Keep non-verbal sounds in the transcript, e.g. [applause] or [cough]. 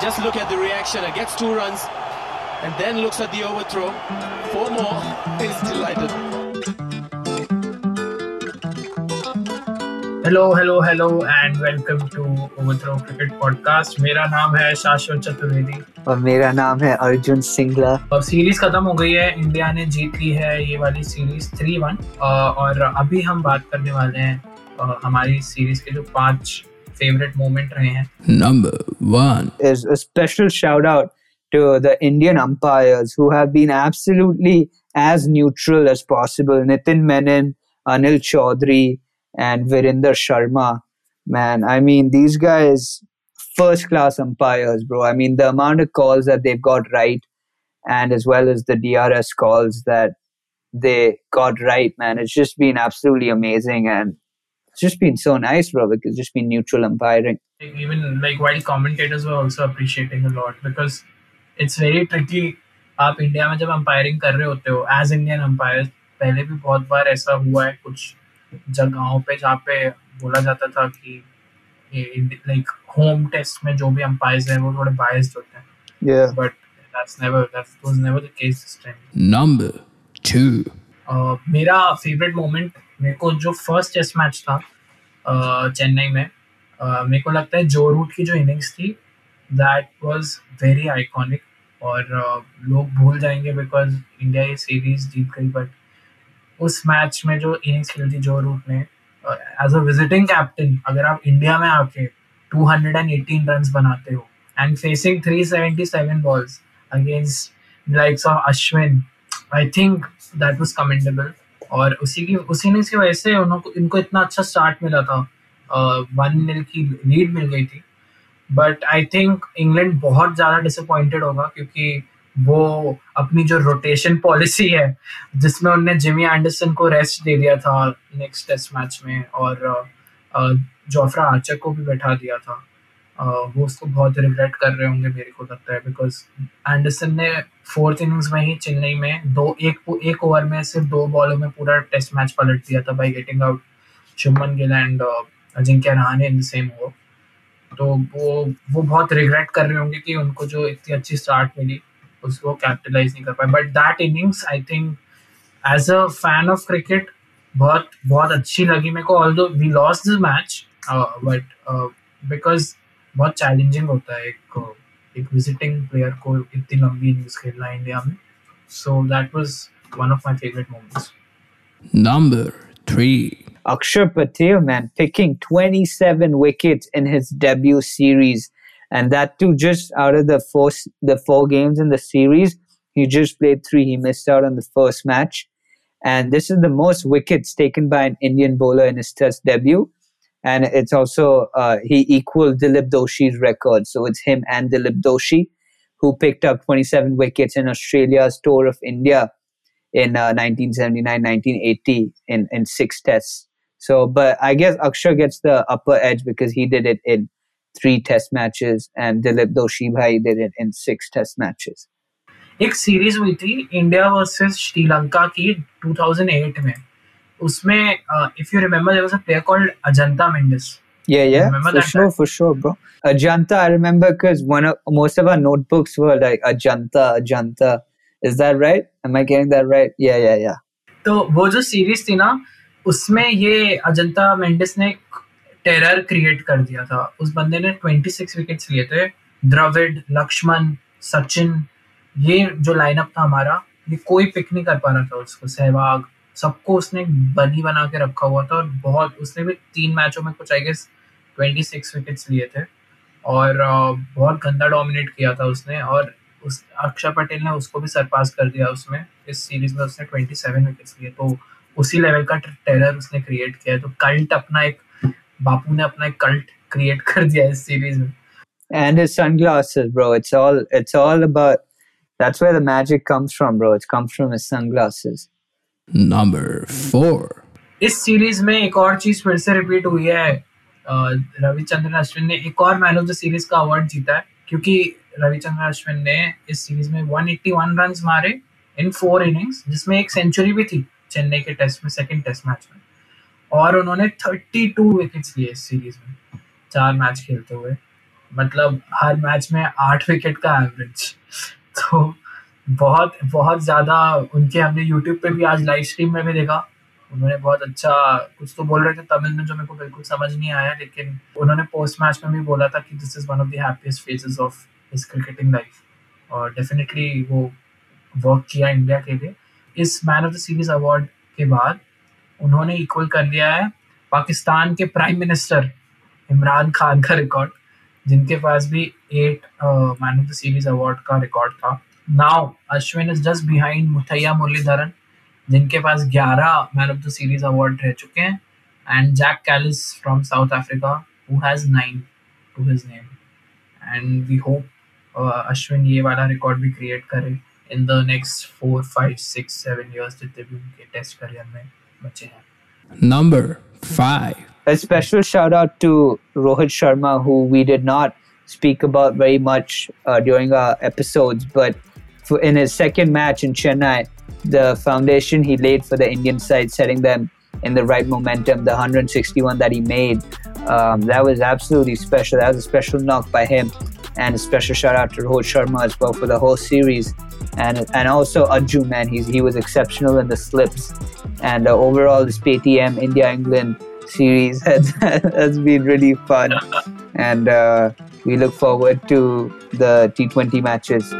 Just look at the reaction. It gets two runs and then looks at the overthrow. Four more. He's delighted. Hello hello hello and welcome to overthrow cricket podcast मेरा नाम है शाश्वत चतुर्वेदी और मेरा नाम है अर्जुन सिंगला और series खत्म हो गई है इंडिया ने जीत ली है ये वाली सीरीज़ थ्री वन और अभी हम बात करने वाले हैं हमारी सीरीज़ के जो पाँच favorite moment rahe hain. Number one is a special shout out to the Indian umpires who have been absolutely as neutral as possible. Nitin Menon, Anil Chaudhary, and Virinder Sharma. Man, I mean, these guys first class umpires, bro. I mean, the amount of calls that they've got right, and as well as the DRS calls that they got right, man, it's just been absolutely amazing. And just been so nice, bro, because it's just been neutral umpiring. like even like while commentators were also appreciating a lot because it's very tricky आप India में जब umpiring कर रहे होते हो as Indian umpire पहले भी बहुत बार ऐसा हुआ है कुछ जगहों पे जहाँ पे बोला जाता था कि लाइक होम टेस्ट में जो भी अंपायर्स हैं वो थोड़े बायस्ड होते हैं Yeah. But that's never that's was never the case this time Number two. Uh, मेरा फेवरेट मोमेंट मेरे को जो फ़र्स्ट टेस्ट मैच था चेन्नई में मेरे को लगता है जो रूट की जो इनिंग्स थी दैट वाज वेरी आइकॉनिक और लोग भूल जाएँगे बिकॉज़ इंडिया ये सीरीज़ जीत गई बट उस मैच में जो इनिंग्स खेली थी जो रूट ने एज अ विजिटिंग कैप्टन अगर आप इंडिया में आके 218 रन बनाते हो and facing 377 balls against likes of Ashwin I think that was commendable और उसी की, उसी ने से उनको, इनको इतना अच्छा स्टार्ट मिला था। वन नील की लीड मिल गई थी। बट आई थिंक इंग्लैंड बहुत ज़्यादा डिसअपॉइंटेड होगा क्योंकि वो अपनी जो रोटेशन पॉलिसी है, जिसमें उनने जिमी एंडरसन को रेस्ट दे दिया था नेक्स्ट टेस्ट मैच में और जोफ्रा आर्चर को भी बैठा दिया था। वो उसको बहुत रिग्रेट कर रहे होंगे मेरे को लगता है बिकॉज़ एंडरसन ने फोर्थ इनिंग्स में ही चेन्नई में दो, एक एक ओवर में सिर्फ़ दो बॉलों में पूरा टेस्ट मैच पलट दिया था by getting out Shubman Gill and Ajinkya Rahane in the same over तो वो वो बहुत रिग्रेट कर रहे होंगे कि उनको जो इतनी अच्छी स्टार्ट मिली, उसको कैपिटलाइज नहीं कर पाए। But that innings I think as a fan of cricket बहुत बहुत अच्छी लगी मेरे को although we lost this match but because बहुत चैलेंजिंग होता है एक एक विजिटिंग प्लेयर को इतनी लंबी इनिंग्स खेलना इंडिया में so that was one of my favourite moments Number three. Akshar Patel, man, picking 27 wickets in his debut series. And that too, just out of the four, the four games in the series, he just played three. He missed out on the first match. And this is the most wickets taken by an Indian bowler in his test debut. And it's also, uh, he equaled Dilip Doshi's record. So it's him and Dilip Doshi who picked up 27 wickets in Australia's tour of India in uh, 1979 1980 in, in six tests so but i guess akshay gets the upper edge because he did it in three test matches and dilip doshi bhai did it in six test matches एक series हुई थी India versus Sri Lanka की 2008 में उसमें if you remember there was a player called Ajantha Mendis yeah yeah for that sure time? for sure bro ajanta i remember because one of most of our notebooks were like ajanta ajanta is that right am i getting that right yeah yeah yeah तो वो जो series थी ना उसमें ये अजंता मेंडिस ने terror create कर दिया था उस बंदे ने 26 विकेट्स लिए थे द्रविड लक्ष्मण सचिन ये जो लाइनअप था हमारा ये कोई पिक नहीं कर पा रहा था उसको सहवाग सबको उसने बनी बना के रखा हुआ था और बहुत, उसने भी तीन मैचों में कुछ आई गेस 26 विकेट्स लिए थे। और बहुत गंदा डोमिनेट किया था उसने और उस अक्षर पटेल ने उसको भी सरपास कर दिया उसमें। इस सीरीज़ में उसने 27 विकेट्स लिए। तो उसी लेवल का टेरर उसने क्रिएट किया है। तो कल्ट अपना एक, बापू ने अपना एक कल्ट क्रिएट कर दिया इस सीरीज़ में। And his sunglasses, bro. It's all it's all about, that's where the magic comes from, bro. It comes from his sunglasses. Number four. इस सीरीज़ में एक और चीज़ फिर से रिपीट हुई है रविचंद्रन अश्विन ने। एक और मैन ऑफ़ द सीरीज़ का अवार्ड जीता है, क्योंकि रविचंद्रन अश्विन ने इस सीरीज़ में 181 रन्स मारे इन फोर इनिंग्स जिसमें एक सेंचुरी भी थी चेन्नई के टेस्ट में सेकंड टेस्ट मैच में। और उन्होंने 32 विकेट्स लिए इस सीरीज़ में, चार मैच खेलते हुए। मतलब हर मैच में आठ विकेट का एवरेज [laughs] तो बहुत बहुत ज़्यादा उनके हमने यूट्यूब पे भी आज लाइव स्ट्रीम में भी देखा। उन्होंने बहुत अच्छा कुछ तो बोल रहे थे तमिल में जो मेरे को बिल्कुल समझ नहीं आया, लेकिन उन्होंने पोस्ट मैच में भी बोला था कि this is one of the happiest phases of his cricketing life और डेफिनेटली वो वर्क किया इंडिया के लिए। इस man of the series award के बाद उन्होंने इक्वल कर लिया है पाकिस्तान के प्राइम मिनिस्टर इमरान खान का रिकॉर्ड जिनके पास भी eight man of the series award का रिकॉर्ड था। Now Ashwin is just behind Muttiah Muralitharan जिनके पास 11 man of the series award रह चुके हैं and Jack Kallis from South Africa who has nine to his name and we hope Ashwin ये वाला record भी क्रिएट करे in the next four five six seven years जितने भी उनके टेस्ट करियर में बचे हैं Number 5. A special shout out to Rohit Sharma, who we did not speak about very much uh, during our episodes, but for, in his second match in Chennai, the foundation he laid for the Indian side, setting them in the right momentum, the 161 that he made, um, that was absolutely special. That was a special knock by him, and a special shout out to Rohit Sharma as well for the whole series, and and also Ajju man, he's he was exceptional in the slips, and uh, overall this PTM India England series [laughs] has, has been really fun, and uh, we look forward to the T20 matches.